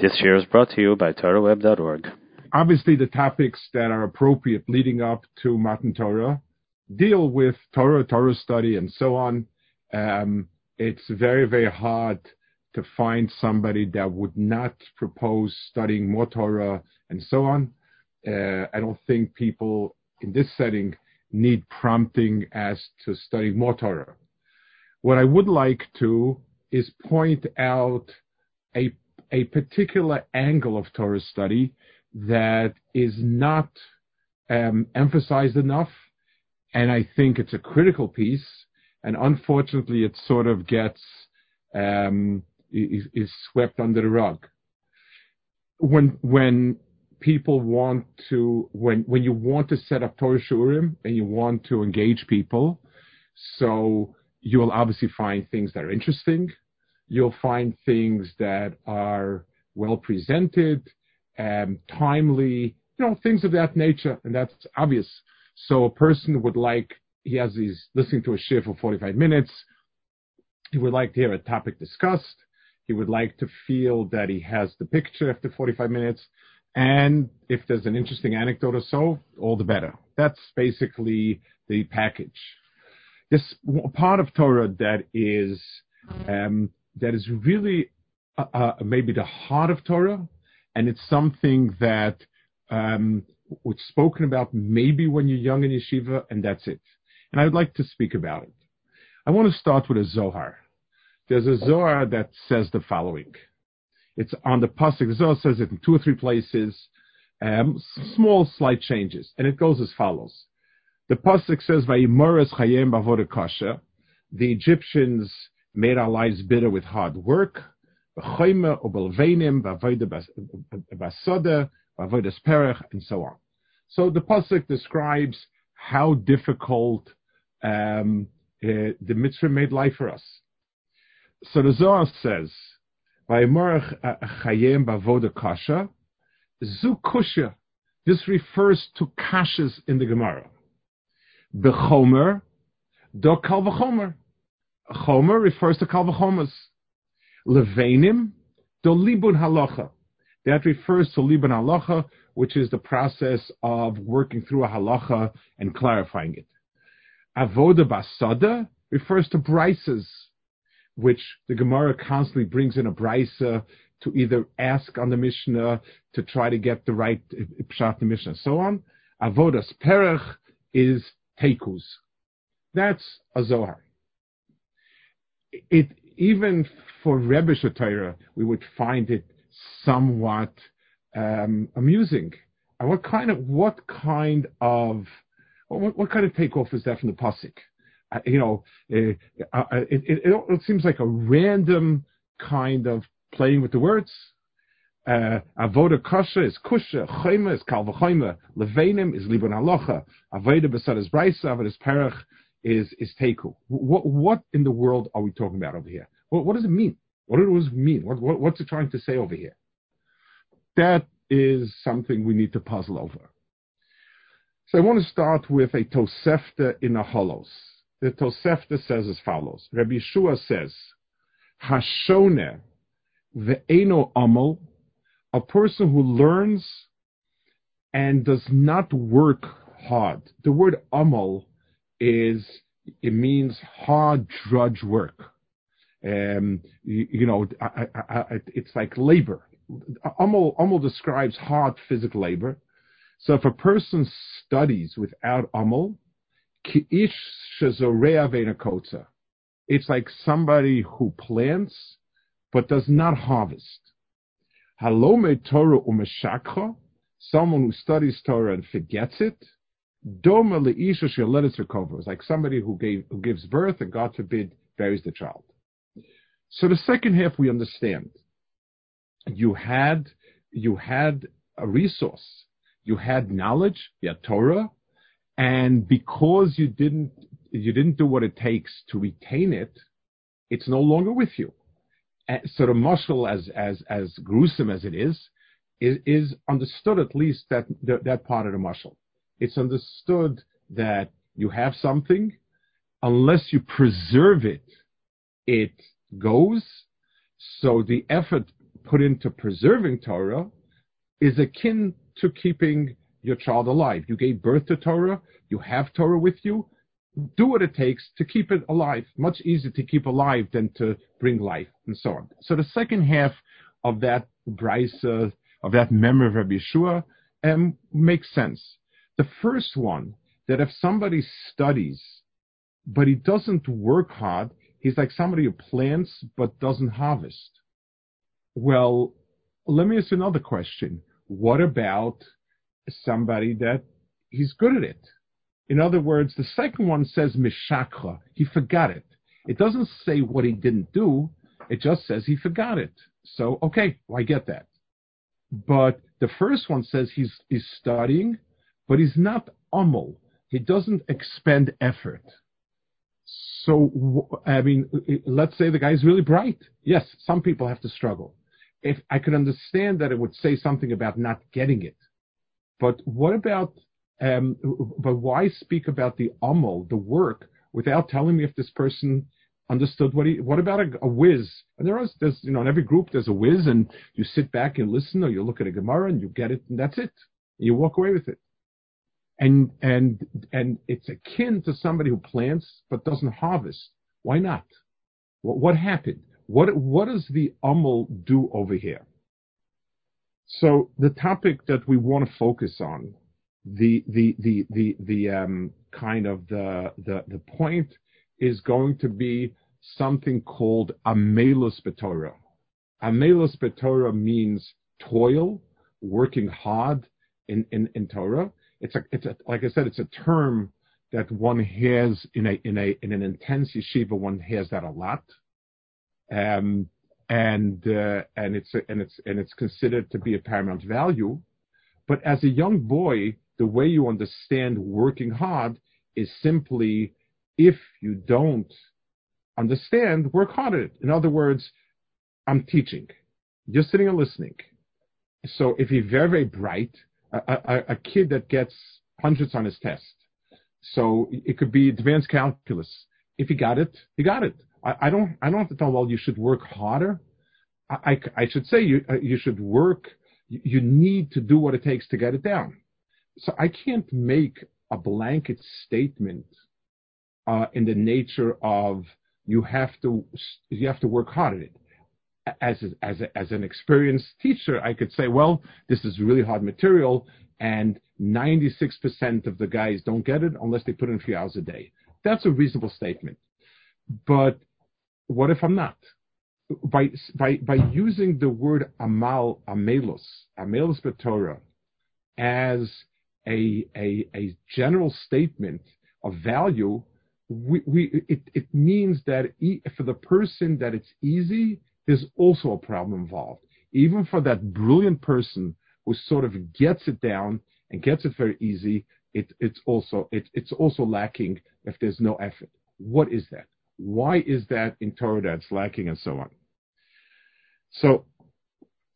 This year is brought to you by TorahWeb.org. Obviously, the topics that are appropriate leading up to Matan Torah deal with Torah, Torah study, and so on. Um, it's very, very hard to find somebody that would not propose studying more Torah and so on. Uh, I don't think people in this setting need prompting as to study more Torah. What I would like to is point out a a particular angle of Torah study that is not um, emphasized enough, and I think it's a critical piece. And unfortunately, it sort of gets um, is, is, swept under the rug. When when people want to when when you want to set up Torah Shiurim and you want to engage people, so you will obviously find things that are interesting you'll find things that are well presented, and timely, you know, things of that nature, and that's obvious. So a person would like, he has he's listening to a shiur for 45 minutes, he would like to hear a topic discussed, he would like to feel that he has the picture after 45 minutes, and if there's an interesting anecdote or so, all the better. That's basically the package. This part of Torah that is um, that is really uh, uh, maybe the heart of Torah, and it's something that um, was spoken about maybe when you're young in yeshiva, and that's it. And I would like to speak about it. I want to start with a Zohar. There's a Zohar that says the following. It's on the pasuk. The Zohar says it in two or three places, um, small slight changes, and it goes as follows. The pasuk says, "Vayimoras chayim bavoda kasha." The Egyptians made our lives bitter with hard work. And so on. So the pasuk describes how difficult um, uh, the mitzvah made life for us. So the Zohar says, Zu This refers to kashas in the Gemara. Bechomer, do kal. Chomer refers to Kal V'chomas. Levanim, do Libun Halacha. That refers to Libun Halacha, which is the process of working through a halacha and clarifying it. Avoda Basada refers to brises, which the Gemara constantly brings in a brisa to either ask on the Mishnah to try to get the right pshat the Mishnah, and so on. Avodas Perech is tekus. That's a Zohar even for Rebbe Shatira, we would find it somewhat um, amusing. And what kind of what kind of what, what, kind of takeoff is that from the pasuk? Uh, you know, uh, uh, it, it, it, it, seems like a random kind of playing with the words. Uh, avoda kasha is kusha, chayma is kalvachayma, levenim is libon halacha, avoda besad is brisa, avoda is perach is is teku. What what in the world are we talking about over here? What, what does it mean? What does it mean? What, what, what's it trying to say over here? That is something we need to puzzle over. So I want to start with a Tosefta in Ohalos. The Tosefta says as follows. Rabbi Yehoshua says, Hashone ve'eno amal, a person who learns and does not work hard. The word amal is it means hard drudge work. Um, you, you know, I, I, I, it's like labor. Amal, Amal describes hard physical labor. So if a person studies without Amal, it's like somebody who plants but does not harvest. Halome Torah umeshakha, someone who studies Torah and forgets it, Doma leisha sheletis recover. It's like somebody who gave who gives birth and God forbid buries the child. So the second half we understand. You had you had a resource, you had knowledge, you had Torah, and because you didn't you didn't do what it takes to retain it, it's no longer with you. And so the mashal, as as as gruesome as it is, is, is understood at least that that part of the mashal it's understood that you have something, unless you preserve it, it goes. So the effort put into preserving Torah is akin to keeping your child alive. You gave birth to Torah, you have Torah with you, do what it takes to keep it alive. Much easier to keep alive than to bring life, and so on. So the second half of that brisa, of that memory of Rabbi Yehoshua, um, makes sense. The first one, that if somebody studies, but he doesn't work hard, he's like somebody who plants but doesn't harvest. Well, let me ask another question. What about somebody that he's good at it? In other words, the second one says mishakra. He forgot it. It doesn't say what he didn't do. It just says he forgot it. So, okay, well, I get that. But the first one says he's, he's studying, but he's not umel. He doesn't expend effort. So, I mean, let's say the guy's really bright. Yes, some people have to struggle. If I could understand that it would say something about not getting it. But what about, um, but why speak about the umel, the work, without telling me if this person understood what he, what about a, a whiz? And there is, there's, you know, in every group there's a whiz and you sit back and listen or you look at a Gemara and you get it and that's it. You walk away with it and and and it's akin to somebody who plants but doesn't harvest. Why not? What, what happened? What what does the umel do over here? So the topic that we want to focus on, the the the the the um, kind of the the the point is going to be something called amelus betorah. Amelus betorah means toil, working hard in, in, in Torah it's a, it's a, like I said, it's a term that one has in a, in a, in an intense yeshiva, one has that a lot. Um, and, uh, and it's, a, and it's, and it's considered to be a paramount value. But as a young boy, the way you understand working hard is simply if you don't understand, work hard at it. In other words, I'm teaching. You're sitting and listening. So if you're very, very bright, a, a, kid that gets hundreds on his test. So it could be advanced calculus. If he got it, he got it. I, I don't. I don't have to tell. Well, you should work harder. I, I, I should say you uh, you should work. You need to do what it takes to get it down. So I can't make a blanket statement uh, in the nature of you have to you have to work hard at it as a, as a, as an experienced teacher, I could say, well, this is really hard material, and 96% of the guys don't get it unless they put in three hours a day. That's a reasonable statement. But what if I'm not? By by by using the word amal amelus amelus betorah as a, a a general statement of value, we, we it, it means that for the person that it's easy there's also a problem involved. Even for that brilliant person who sort of gets it down and gets it very easy, it, it's also it, it's also lacking if there's no effort. What is that? Why is that in Torah that's lacking and so on? So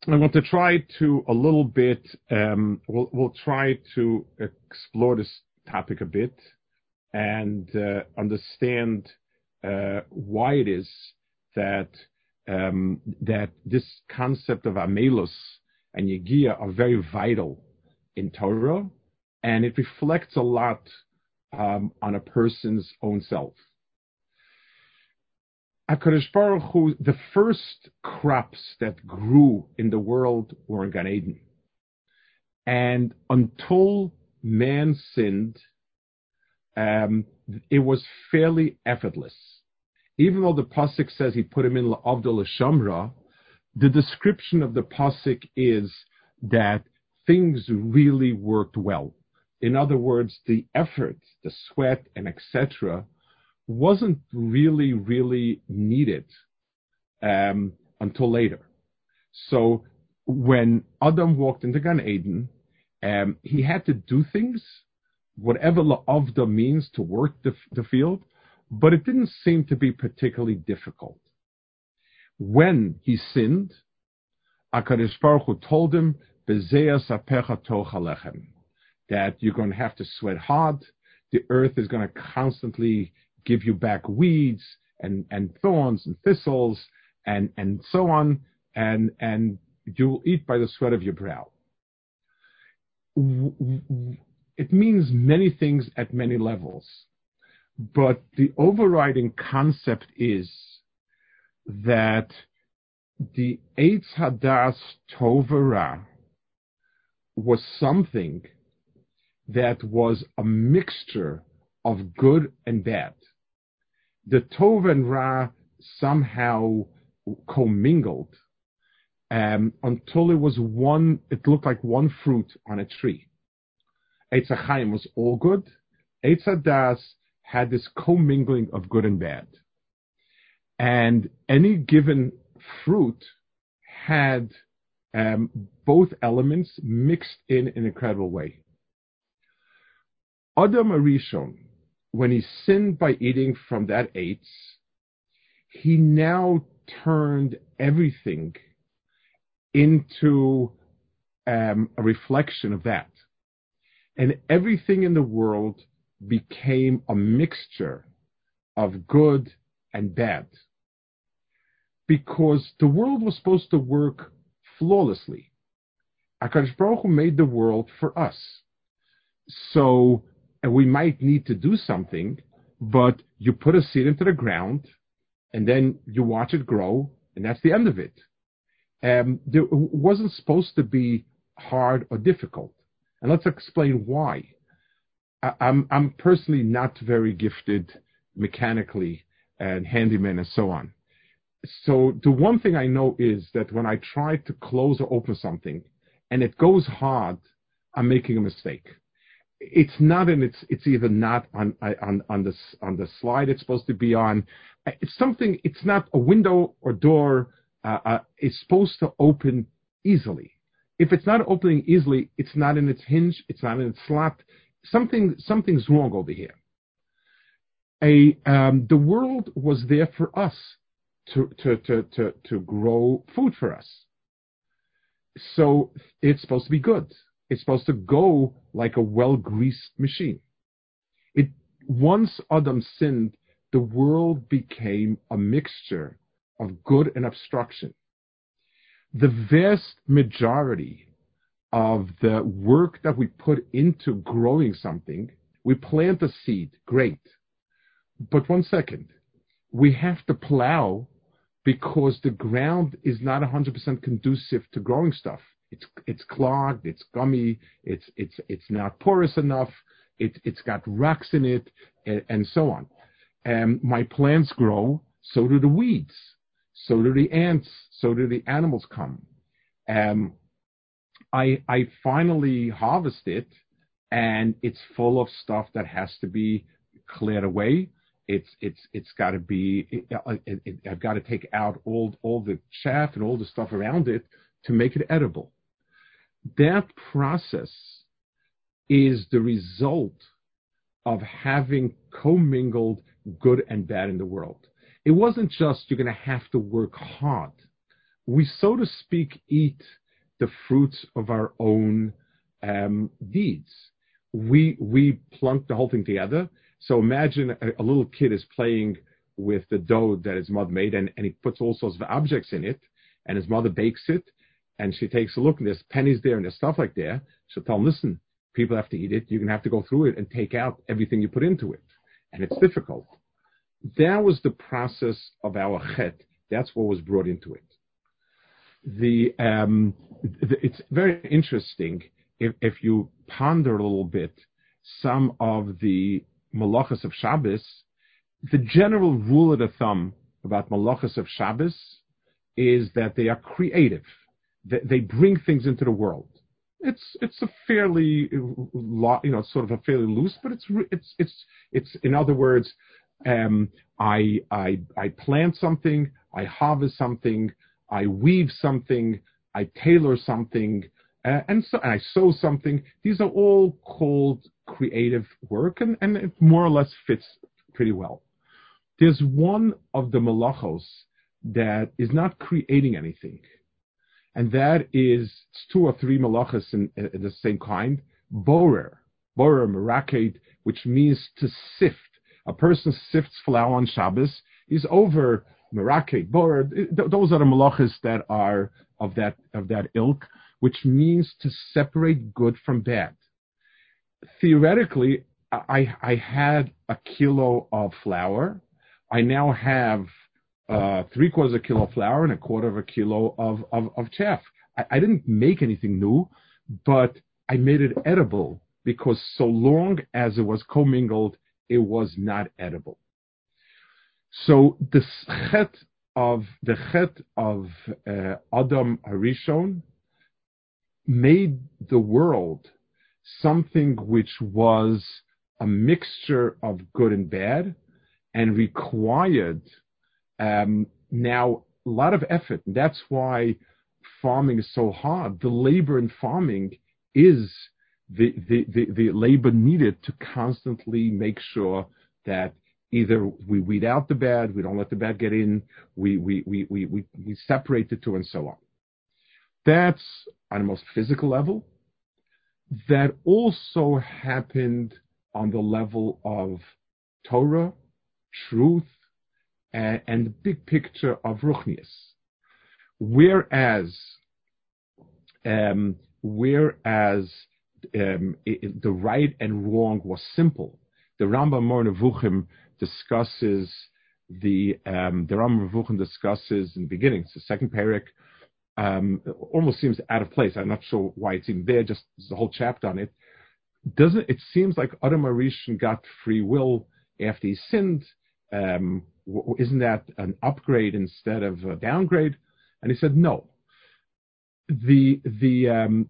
I want to try to a little bit. Um, we'll, we'll try to explore this topic a bit and uh, understand uh, why it is that um, that this concept of amelus and yegia are very vital in Torah, and it reflects a lot um, on a person's own self. HaKadosh Baruch Hu, the first crops that grew in the world were in Gan Eden. And until man sinned, um, it was fairly effortless even though the pasuk says he put him in Avdul Shamra, the description of the pasuk is that things really worked well. In other words, the effort, the sweat, and etc., wasn't really, really needed um, until later. So when Adam walked into Gan Eden, um, he had to do things, whatever la'avda means to work the, the field, but it didn't seem to be particularly difficult. When he sinned, Akadosh Baruch Hu told him, that you're going to have to sweat hard. The earth is going to constantly give you back weeds and, and thorns and thistles and, and so on. and and you'll eat by the sweat of your brow. It means many things at many levels, but the overriding concept is that the Eitz Hadas Tovara was something that was a mixture of good and bad. The Tov and Ra somehow commingled um, until it was one, it looked like one fruit on a tree. Eitz was all good. Eitz HaDas had this commingling of good and bad. And any given fruit had um, both elements mixed in an incredible way. Adam Arishon, when he sinned by eating from that eitz, he now turned everything into um, a reflection of that. And everything in the world became a mixture of good and bad. Because the world was supposed to work flawlessly. Akash Baruch Hu made the world for us. So we might need to do something, but you put a seed into the ground and then you watch it grow and that's the end of it. Um, there wasn't supposed to be hard or difficult. And let's explain why. I'm, I'm personally not very gifted mechanically and handyman and so on. So the one thing I know is that when I try to close or open something and it goes hard, I'm making a mistake. It's not in it's it's either not on on on the on the slide it's supposed to be on. It's something. It's not a window or door uh, uh, is supposed to open easily. If it's not opening easily, it's not in its hinge, it's not in its slot. Something, something's wrong over here. A, um, the world was there for us to, to, to, to, to grow food for us. So it's supposed to be good. It's supposed to go like a well-greased machine. It, once Adam sinned, the world became a mixture of good and obstruction. The vast majority of the work that we put into growing something, we plant a seed, great. But one second, we have to plow because the ground is not 100% conducive to growing stuff. It's it's clogged, it's gummy, it's it's it's not porous enough, it it's got rocks in it, and, and so on. And my plants grow, so do the weeds. So do the ants. So do the animals come. I, I finally harvest it and it's full of stuff that has to be cleared away. It's, it's, it's got to be, it, it, it, I've got to take out all, all the chaff and all the stuff around it to make it edible. That process is the result of having commingled good and bad in the world it wasn't just you're going to have to work hard. We, so to speak, eat the fruits of our own um, deeds. We we plunk the whole thing together. So imagine a, a, little kid is playing with the dough that his mother made, and, and he puts all sorts of objects in it, and his mother bakes it, and she takes a look, and there's pennies there, and there's stuff like there. She'll tell him, listen, people have to eat it. You're going to have to go through it and take out everything you put into it, and it's difficult. That was the process of our chet. That's what was brought into it. The, um, it's very interesting if, if you ponder a little bit some of the malachas of Shabbos. The general rule of the thumb about malachas of Shabbos is that they are creative. They, they bring things into the world. It's it's a fairly you know sort of a fairly loose, but it's it's it's it's in other words um, I, I, I plant something, I harvest something, I weave something, I tailor something, uh, and so and I sew something. These are all called creative work, and, and it more or less fits pretty well. There's one of the malachos that is not creating anything, and that is two or three malachos in, in the same kind. Borer, borer meraked, which means to sift a person sifts flour on Shabbos, he's over Merake, Bor, those are the malachas that are of that of that ilk, which means to separate good from bad. Theoretically, I, I had a kilo of flour. I now have uh, three quarters of a kilo of flour and a quarter of a kilo of, of, of chaff. I, I didn't make anything new, but I made it edible because so long as it was commingled, it was not edible. So the chet of the chet of uh, Adam Harishon made the world something which was a mixture of good and bad and required um, now a lot of effort. And That's why farming is so hard. The labor in farming is the, the, the, the labor needed to constantly make sure that either we weed out the bad, we don't let the bad get in, we, we, we, we, we, we separate the two and so on. That's on a most physical level. That also happened on the level of Torah, truth, and, and the big picture of Ruchnius. Whereas, um, whereas um, it, the right and wrong was simple, the Rambam Moreh Nevuchim discusses the um, the Nevuchim discusses in the beginning, the second parak, um, almost seems out of place. I'm not sure why it's even there. Just there's a whole chapter on it. Doesn't it seems like Adam Arishon got free will after he sinned? Um, isn't that an upgrade instead of a downgrade? And he said no. The the um,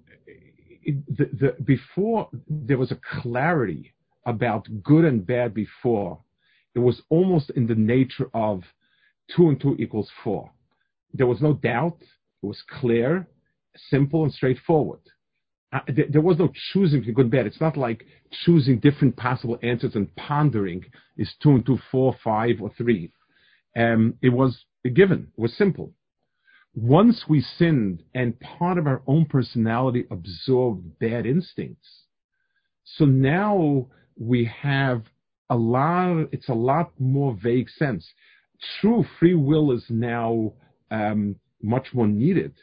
the, the before there was a clarity about good and bad before. It was almost in the nature of two and two equals four. There was no doubt. It was clear, simple, and straightforward. Uh, there, there, was no choosing between good and bad. It's not like choosing different possible answers and pondering is two and two, four, five, or three. Um, it was a given. It was simple. Once we sinned and part of our own personality absorbed bad instincts, so now we have a lot, it's a lot more vague sense. True free will is now um, much more needed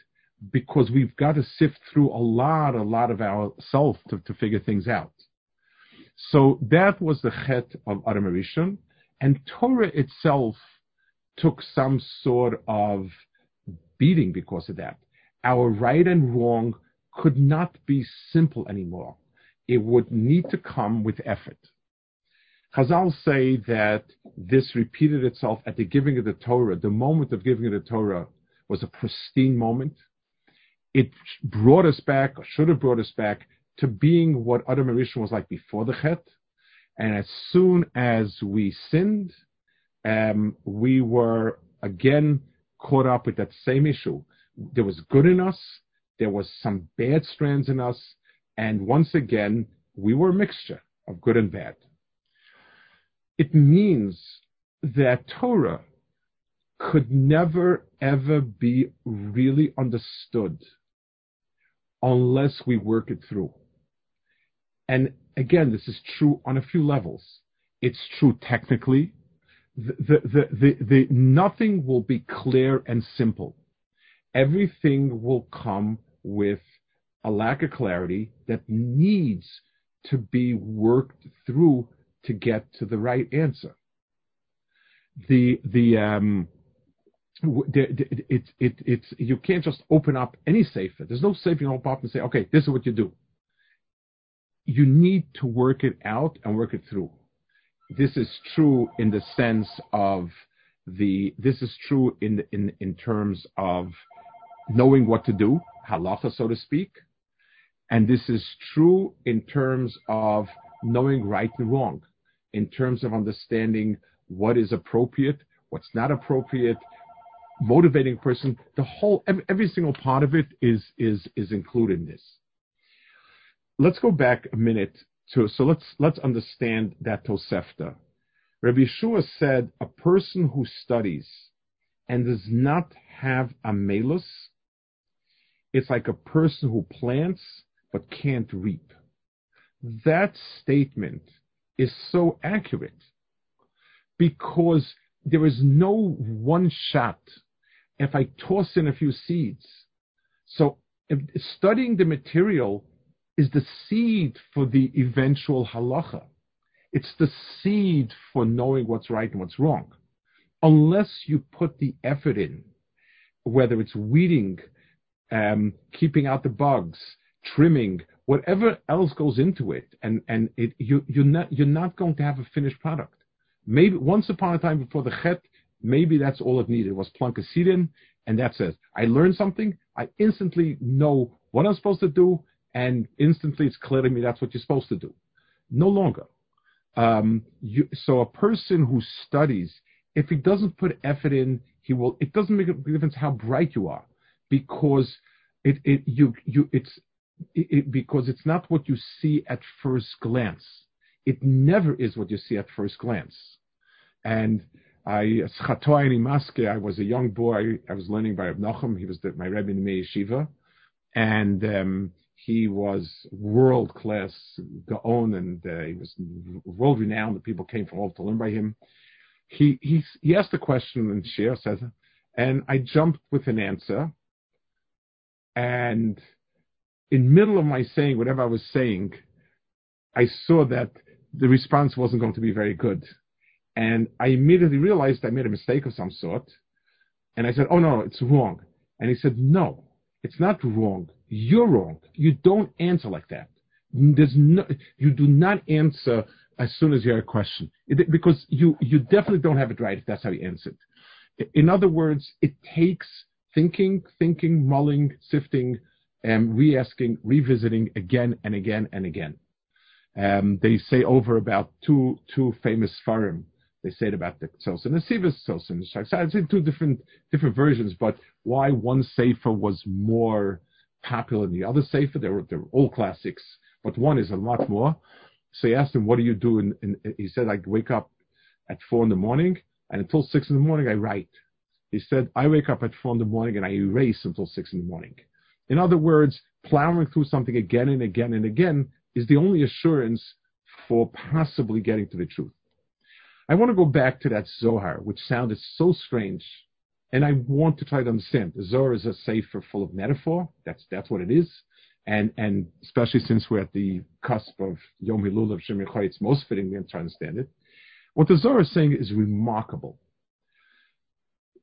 because we've got to sift through a lot, a lot of ourself to, to figure things out. So that was the chet of Adam Arishon, and Torah itself took some sort of beating because of that. Our right and wrong could not be simple anymore. It would need to come with effort. Chazal say that this repeated itself at the giving of the Torah. The moment of giving of the Torah was a pristine moment. It brought us back, or should have brought us back, to being what Adam Rishon was like before the Chet. And as soon as we sinned, um, we were again caught up with that same issue. There was good in us, there was some bad strands in us, and once again, we were a mixture of good and bad. It means that Torah could never ever be really understood unless we work it through. And again, this is true on a few levels. It's true technically, the, the, the, the, nothing will be clear and simple. Everything will come with a lack of clarity that needs to be worked through to get to the right answer. The the um, it's it, it's you can't just open up any sefer. There's no safe you can open up and say, okay, this is what you do. You need to work it out and work it through this is true in the sense of the this is true in in in terms of knowing what to do, halacha, so to speak, and this is true in terms of knowing right and wrong, in terms of understanding what is appropriate, what's not appropriate, motivating a person. The whole every, single part of it is is is included in this. Let's go back a minute so, so let's let's understand that Tosefta. Rabbi Yehoshua said a person who studies and does not have a melus, it's like a person who plants but can't reap. That statement is so accurate because there is no one shot if I toss in a few seeds. So studying the material is the seed for the eventual halacha. It's the seed for knowing what's right and what's wrong. Unless you put the effort in, whether it's weeding, um, keeping out the bugs, trimming, whatever else goes into it, and and it you you're not you're not going to have a finished product. Maybe once upon a time before the chet, maybe that's all it needed was plunk a seed in, and that's it. I learned something. I instantly know what I'm supposed to do, and instantly it's clear to me that's what you're supposed to do. No longer. Um, you, so a person who studies, if he doesn't put effort in, he will. It doesn't make a difference how bright you are, because it, it you you it's it, because it's not what you see at first glance. It never is what you see at first glance. And I, I was a young boy. I was learning by Reb. He was the, my Rebbe in the Yeshiva. And um, he was world class Gaon, and uh, he was world renowned. The people came from all to learn by him. He, he, he asked a question and Shir says, and I jumped with an answer. And in middle of my saying whatever I was saying, I saw that the response wasn't going to be very good. And I immediately realized I made a mistake of some sort. And I said, Oh no, it's wrong. And he said, No, it's not wrong. You're wrong. You don't answer like that. There's no, you do not answer as soon as you hear a question it, because you, you definitely don't have it right if that's how you answer it. In other words, it takes thinking, thinking, mulling, sifting, revisiting again and again and again. Um, they say over about two two famous farim. They say it about the Tzos and the Sivas, Tzos and the Shach. I'd two different different versions, but why one Sefer was more popular than the other Sefer? They were, they were all classics, but one is a lot more. So he asked him, what do you do? And he said, I wake up at four in the morning, and until six in the morning, I write. He said, I wake up at four in the morning and I erase until six in the morning. In other words, plowing through something again and again and again is the only assurance for possibly getting to the truth. I want to go back to that Zohar, which sounded so strange, and I want to try to understand. The Zohar is a sefer full of metaphor. That's that's what it is, and and especially since we're at the cusp of Yom Hilul of Shem it's most fitting to try to understand it. What the Zohar is saying is remarkable.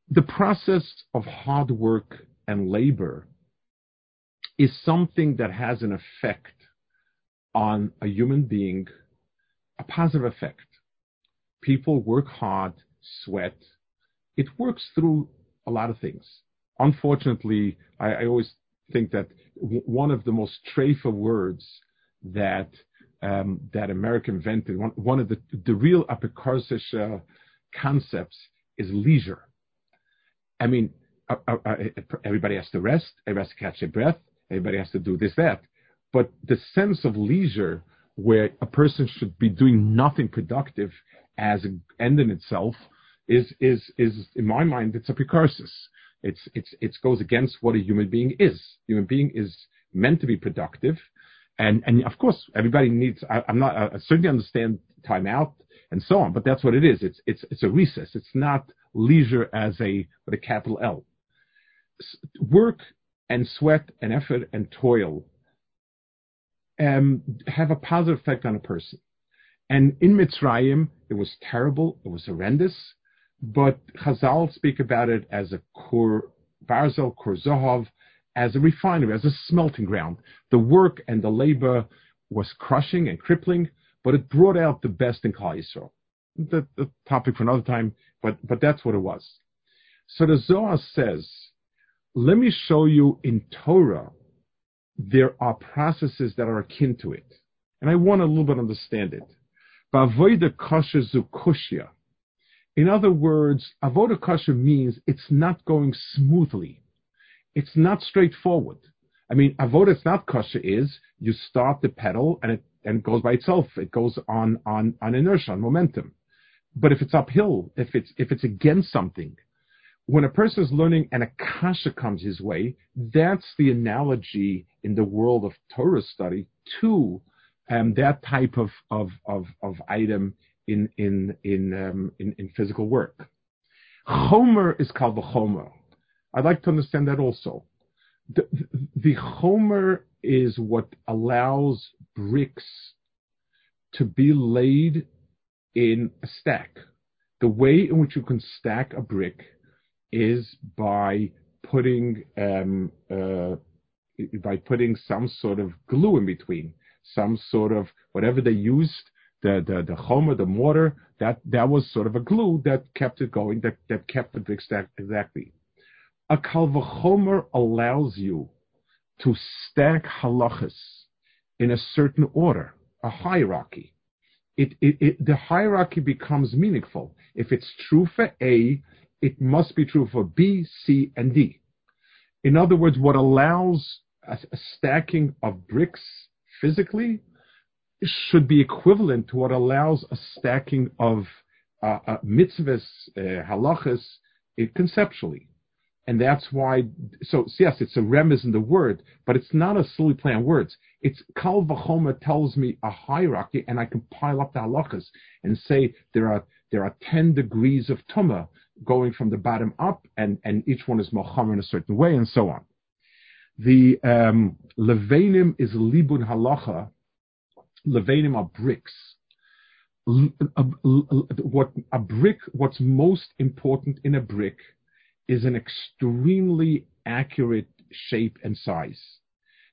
The process of hard work and labor is something that has an effect on a human being, a positive effect. People work hard, sweat. It works through a lot of things. Unfortunately, I, I always think that w- one of the most treifa words that um, that America invented, one, one of the, the real apikarsisha concepts is leisure. I mean, uh, uh, uh, everybody has to rest, everybody has to catch their breath, Everybody has to do this, that. But the sense of leisure where a person should be doing nothing productive as an end in itself is, is, is in my mind, it's a precursus. It's, it's, it goes against what a human being is. Human being is meant to be productive. And, and of course, everybody needs, I, am not, I certainly understand time out and so on, but that's what it is. It's, it's, it's a recess. It's not leisure as a, with a capital L. Work and sweat and effort and toil um, have a positive effect on a person. And in Mitzrayim, it was terrible, it was horrendous, but Chazal speak about it as a kur, barzel, kur as a refinery, as a smelting ground. The work and the labor was crushing and crippling, but it brought out the best in Klal Yisrael. The, the topic for another time, but, but that's what it was. So the Zohar says let me show you in Torah, there are processes that are akin to it. And I want a little bit understand it. In other words, avoda kasha means it's not going smoothly. It's not straightforward. I mean, avoda it's not kasha is you start the pedal and it and it goes by itself. It goes on on on inertia, on momentum. But if it's uphill, if it's if it's against something, when a person is learning and akasha comes his way, that's the analogy in the world of Torah study to um, that type of, of, of, of item in, in, in, um, in, in, physical work. Chomer is called the Chomer. I'd like to understand that also. The, the, the Chomer is what allows bricks to be laid in a stack. The way in which you can stack a brick is by putting um, uh, by putting some sort of glue in between, some sort of whatever they used, the the the homer, the mortar, that that was sort of a glue that kept it going, that that kept the brick stack exactly. A kalvachomer allows you to stack halachas in a certain order, a hierarchy. It, it, it, the hierarchy becomes meaningful. If it's true for A, it must be true for B, C, and D. In other words, what allows a, a stacking of bricks physically should be equivalent to what allows a stacking of uh, uh, mitzvahs, uh, halachas, conceptually. And that's why, so yes, it's a remez in the word, but it's not a silly play on words. It's kal v'choma tells me a hierarchy, and I can pile up the halachas and say there are there are ten degrees of tuma going from the bottom up, and and each one is mocham in a certain way, and so on. The um, is libun halacha. Levanim are bricks. What a brick? What's most important in a brick? is an extremely accurate shape and size.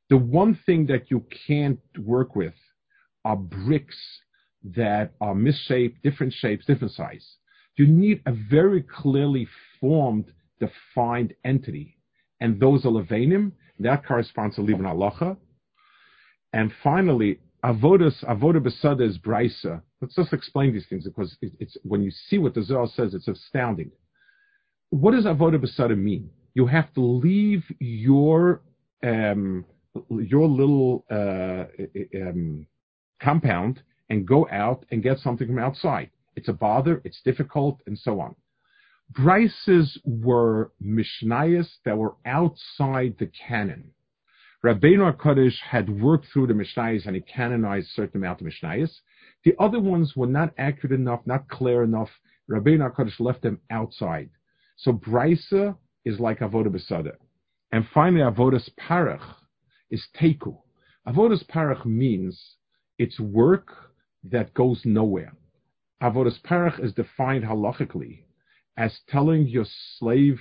The one thing that you can't work with are bricks that are misshaped, different shapes, different size. You need a very clearly formed, defined entity. And those are levanim. That corresponds to Libun Halacha. And finally, avodas, avodah besada is brisa. Let's just explain these things because it, it's when you see what the Zohar says, it's astounding what does avodah basara mean? You have to leave your um, your little uh, um, compound and go out and get something from outside. It's a bother, it's difficult, and so on. Brises were Mishnayos that were outside the canon. Rabbeinu HaKadosh had worked through the Mishnayos and he canonized a certain amount of Mishnayos. The other ones were not accurate enough, not clear enough. Rabbeinu HaKadosh left them outside. So brisa is like avodah besada. And finally, avodas parach is teku. Avodas parach means it's work that goes nowhere. Avodas parach is defined halachically as telling your slave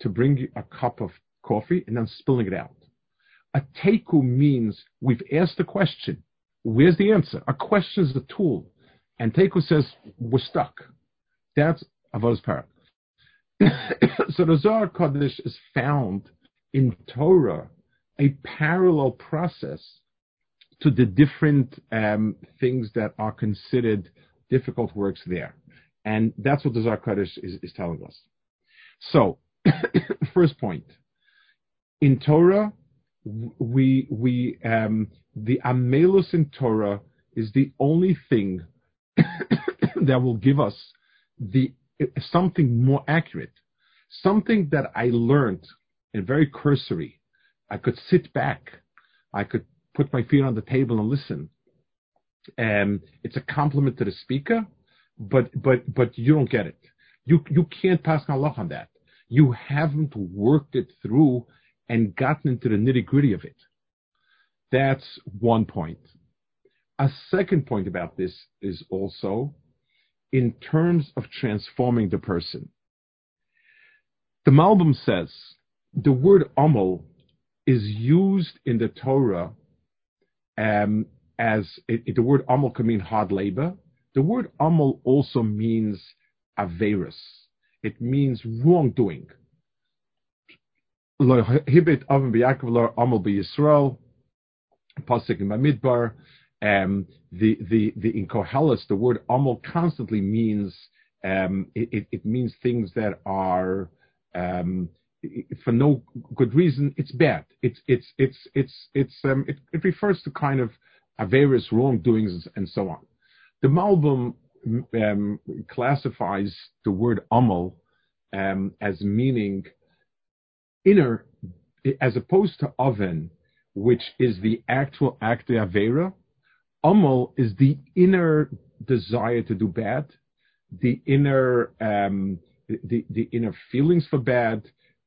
to bring you a cup of coffee and then spilling it out. A teku means we've asked a question. Where's the answer? A question is the tool. And teku says, we're stuck. That's avodas parach. so the Zohar Kodesh is found in Torah a parallel process to the different um, things that are considered difficult works there. And that's what the Zohar Kodesh is, is telling us. So, first point. In Torah, we, we, um, the Amelus in Torah is the only thing that will give us the something more accurate, something that I learned in very cursory. I could sit back, I could put my feet on the table and listen. And it's a compliment to the speaker, but but but you don't get it. You you can't pass Allah on that. You haven't worked it through and gotten into the nitty gritty of it. That's one point. A second point about this is also in terms of transforming the person. The Malbim says the word amal is used in the Torah um, as it, the word amal can mean hard labor. The word amal also means averus. It means wrongdoing. Hibit amal b'Yisrael, pasuk in Bamidbar, um, the, the, the, in Koheles, the word amal constantly means, um, it, it, means things that are, um, for no good reason, it's bad. It's, it's, it's, it's, it's, um, it, it refers to kind of various wrongdoings and so on. The Malbim um, classifies the word amal um, as meaning inner, as opposed to oven, which is the actual act of Avera, Amal is the inner desire to do bad, the inner um, the, the inner feelings for bad,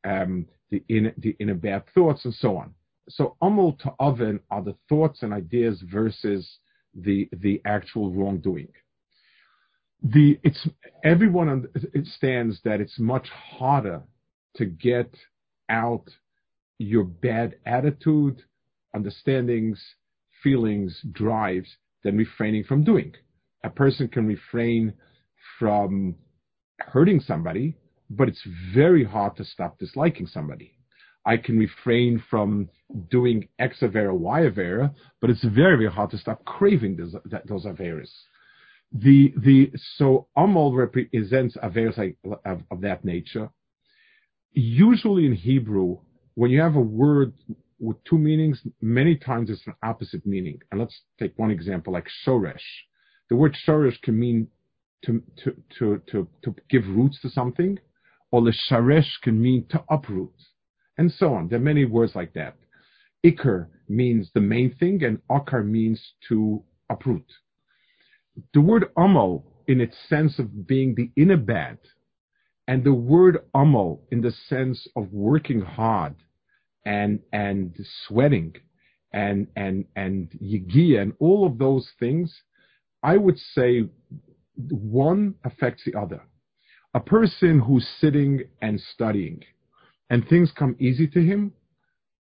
um, the inner, the inner bad thoughts, and so on. So amal to oven are the thoughts and ideas versus the the actual wrongdoing. The it's everyone understands that it's much harder to get out your bad attitude, understandings, feelings, drives than refraining from doing. A person can refrain from hurting somebody, but it's very hard to stop disliking somebody. I can refrain from doing X Avera, Y Avera, but it's very, very hard to stop craving those, those Averas. The, the, so Amal represents Averas like, of, of that nature. Usually in Hebrew, when you have a word with two meanings, many times it's an opposite meaning. And let's take one example, like shoresh. The word shoresh can mean to, to, to, to, to give roots to something, or the sharesh can mean to uproot, and so on. There are many words like that. Ikar means the main thing, and akar means to uproot. The word amal, in its sense of being the inner bad, and the word amal in the sense of working hard and and sweating and and and yigia and all of those things, I would say one affects the other. A person who's sitting and studying and things come easy to him,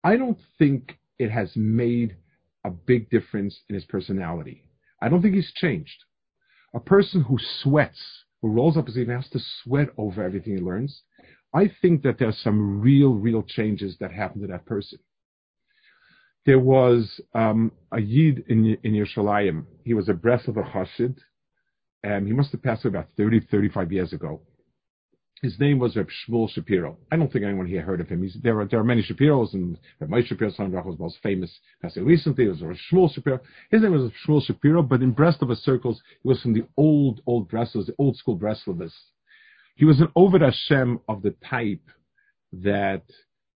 I don't think it has made a big difference in his personality. I don't think he's changed. A person who sweats, who rolls up his sleeve and has to sweat over everything he learns, I think that there's some real, real changes that happen to that person. There was um, a Yid in, in Yerushalayim. He was a Breslover Chassid, and he must have passed away about 30, 35 years ago. His name was Reb Shmuel Shapiro. I don't think anyone here heard of him. He's, there, are, there are many Shapiros, and Reb Moshe Shapiro, son of was most famous. Passed recently. It was Reb Shmuel Shapiro. His name was Shmuel Shapiro, but in Breslov circles, he was from the old, old Breslovs, the old school Breslovists. He was an Oved Hashem of the type that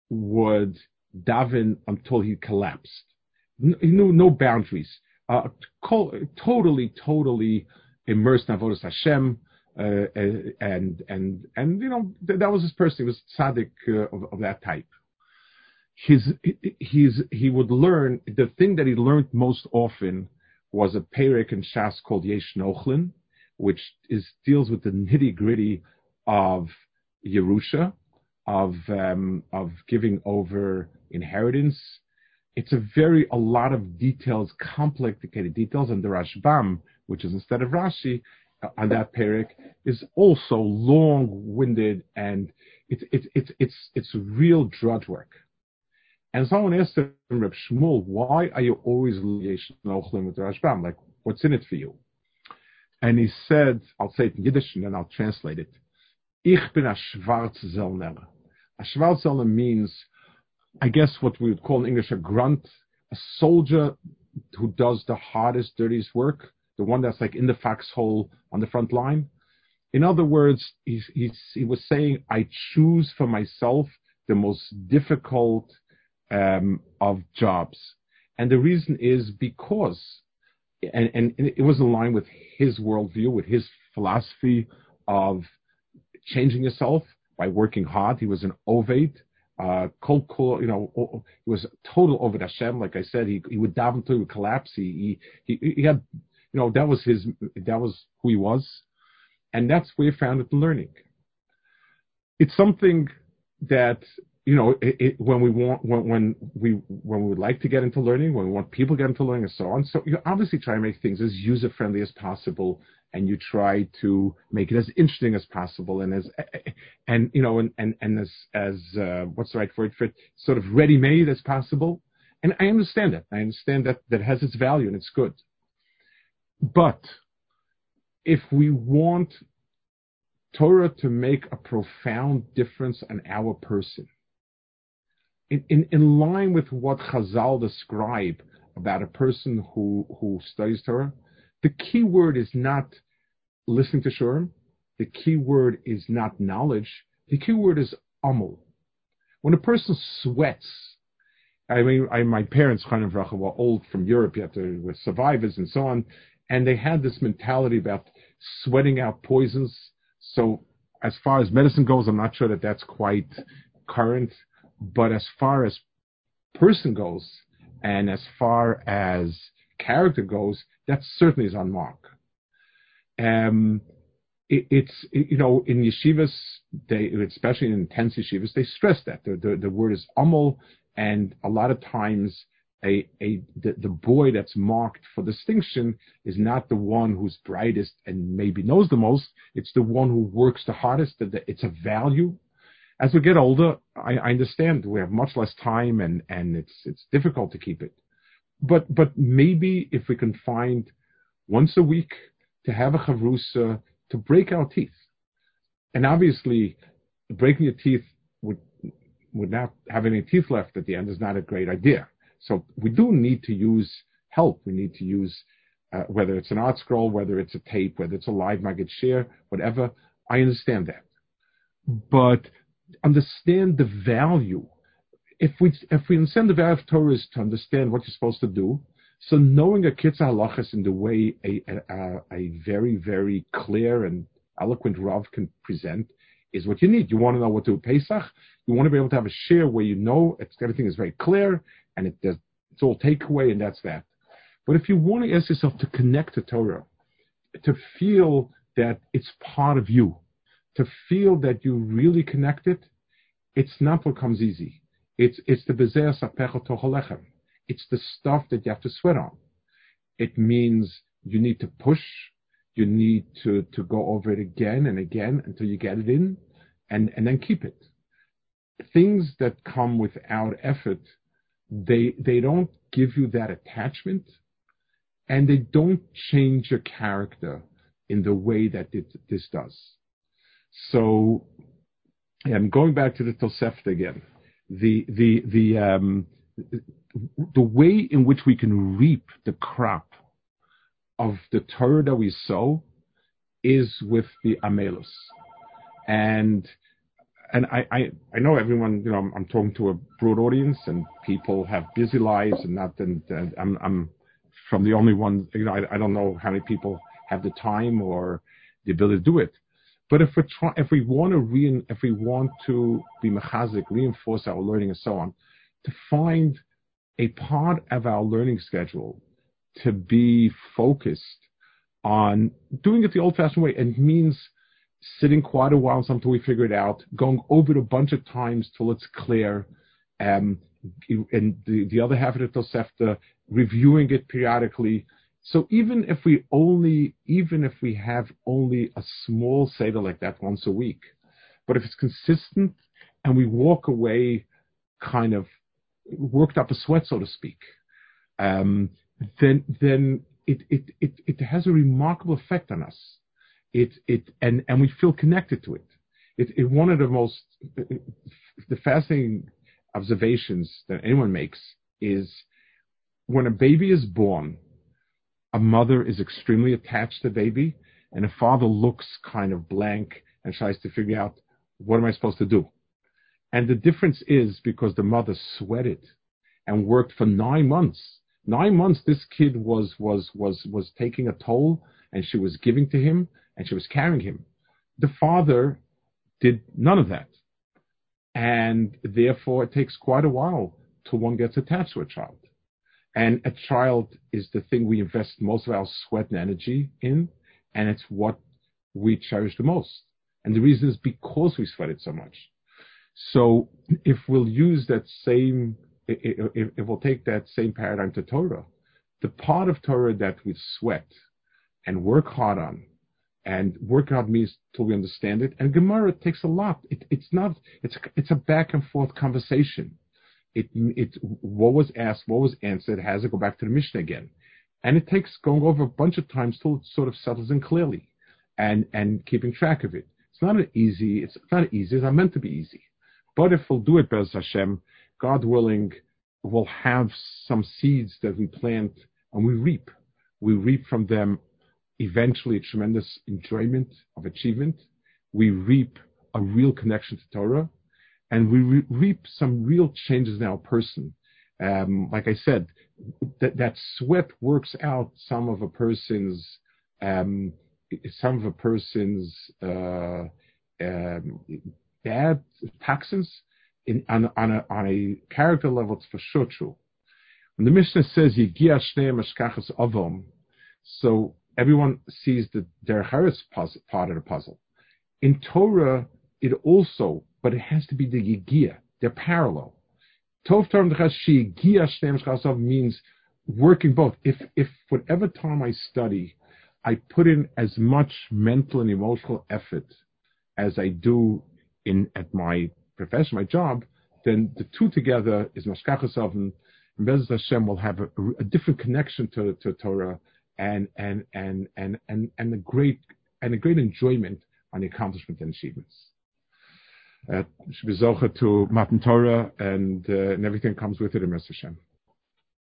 would daven until he collapsed. He knew no boundaries. Uh, totally, totally immersed in Avodah Hashem, uh, uh, and and and you know that was his person. He was tzaddik uh, of, of, that type. His his he would learn the thing that he learned most often was a perek in Shas called Yesh Nochlin, which is deals with the nitty gritty of Yerusha, of um, of giving over inheritance. It's a very a lot of details, complicated details, and the Rashbam, which is instead of Rashi, Uh, on that parak is also long-winded and it's it's it's it's it's real drudge work. And someone asked him, Reb Shmuel, why are you always Nochlim with Rashbam? Like, what's in it for you? And he said, I'll say it in Yiddish and then I'll translate it. Ich bin a Schwarzzelner. A Schwarzzelner means, I guess, what we would call in English a grunt, a soldier who does the hardest, dirtiest work the one that's like in the foxhole on the front line. In other words, he, he was saying, I choose for myself the most difficult um, of jobs. And the reason is because, and, and, it was in line with his worldview, with his philosophy of changing yourself by working hard. He was an ovate, uh, cold, you know, he was total oved Hashem. Like I said, he, he would daven until he would collapse. He, he, he had you know, that was his, that was who he was. And that's where he found it learning. It's something that, you know, it, it, when we want, when, when we, when we would like to get into learning, when we want people to get into learning and so on. So you obviously try to make things as user friendly as possible and you try to make it as interesting as possible and as and you know and and, and as as uh, what's the right word for it sort of ready made as possible and i understand that i understand that that has its value and it's good but if we want Torah to make a profound difference in our person, in, in, in line with what Chazal describe about a person who, who studies Torah, the key word is not listening to Shiurim. The key word is not knowledge. The key word is amal. When a person sweats, I mean, I, my parents, Chaim were old from Europe, you have to, survivors and so on, and they had this mentality about sweating out poisons. So as far as medicine goes, I'm not sure that that's quite current. But as far as person goes, and as far as character goes, that certainly is on mark. Um, it, it's it, you know in yeshivas, they especially in intense yeshivas, they stress that the the, the word is amol, and a lot of times a, a the, the boy that's marked for distinction is not the one who's brightest and maybe knows the most. It's the one who works the hardest. That it's a value. As we get older, I, I understand we have much less time and and it's it's difficult to keep it. But but maybe if we can find once a week to have a chavrusa to break our teeth, and obviously breaking your teeth would would not have any teeth left at the end is not a great idea so we do need to use help. We need to use uh, whether it's an ArtScroll, whether it's a tape, whether it's a live maggid shiur, whatever. I understand that, but understand the value. If we if we understand the value of Torah is to understand what you're supposed to do, so knowing a kitzah halachas in the way a, a, a very very clear and eloquent Rav can present is what you need. You want to know what to do Pesach. You want to be able to have a shiur where you know everything is very clear and it does, it's all takeaway, and that's that. But if you want to ask yourself to connect to Torah, to feel that it's part of you, to feel that you really connected, it's not what comes easy. It's it's the bezer sapecha tochalechem. It's the stuff that you have to sweat on. It means you need to push, you need to, go over it again and again until you get it in, and, then keep it. Things that come without effort they they don't give you that attachment and they don't change your character in the way that this does. So, I'm going back to the Tosefta again. The the the um, the way in which we can reap the crop of the Torah that we sow is with the Amelus. And and I, I, I know everyone, you know, I'm, I'm, talking to a broad audience and people have busy lives and not, and, and I'm, I'm from the only one, you know, I, I, don't know how many people have the time or the ability to do it. But if we try, if we want to re, if we want to be mechazik, reinforce our learning and so on, to find a part of our learning schedule to be focused on doing it the old-fashioned way, and means sitting quite a while until we figure it out, going over it a bunch of times till it's clear, um, and the, the other half of the Tosefta, reviewing it periodically. So even if we only, even if we have only a small Seder like that once a week, but if it's consistent and we walk away kind of worked up a sweat, so to speak, um, then then it, has a remarkable effect on us it it and we feel connected to it. One of the most the fascinating observations that anyone makes is when a baby is born, a mother is extremely attached to the baby, and a father looks kind of blank and tries to figure out what am I supposed to do. And the difference is because the mother sweated and worked for nine months. Nine months, this kid was was was was taking a toll, and she was giving to him, and she was carrying him. The father did none of that. And therefore, it takes quite a while till one gets attached to a child. And a child is the thing we invest most of our sweat and energy in, and it's what we cherish the most. And the reason is because we sweat it so much. So if we'll use that same, if, if we'll take that same paradigm to Torah, the part of Torah that we sweat and work hard on and work out means till we understand it. And Gemara takes a lot. It, it's not. It's it's a back and forth conversation. It it what was asked, what was answered, has to go back to the Mishnah again, and it takes going over a bunch of times till it sort of settles in clearly, and and keeping track of it. It's not an easy. It's not easy. It's not meant to be easy, but if we'll do it, Bez Hashem, God willing, we'll have some seeds that we plant and we reap. We reap from them eventually a tremendous enjoyment of achievement. We reap a real connection to Torah, and we re- reap some real changes in our person. Um, like I said, that that sweat works out some of a person's um, some of a person's uh, um, bad toxins in, on, on, a, on a character level, it's for sure true. When the Mishnah says Yigia Shnei Mashkachas Avom, so everyone sees the Derech Eretz part of the puzzle. In Torah, it also, but it has to be the Yigia. They're parallel. Tov Torah Yigia Shnei Mashkachas Avom means working both. If if whatever time I study, I put in as much mental and emotional effort as I do in at my profession, my job, then the two together is Mashkachas and B'ezras Hashem will have a, a, different connection to, to Torah and and and and and and a great and a great enjoyment on the accomplishment and achievements. Uh, to Matan Torah and, uh, and everything comes with it in Hashem.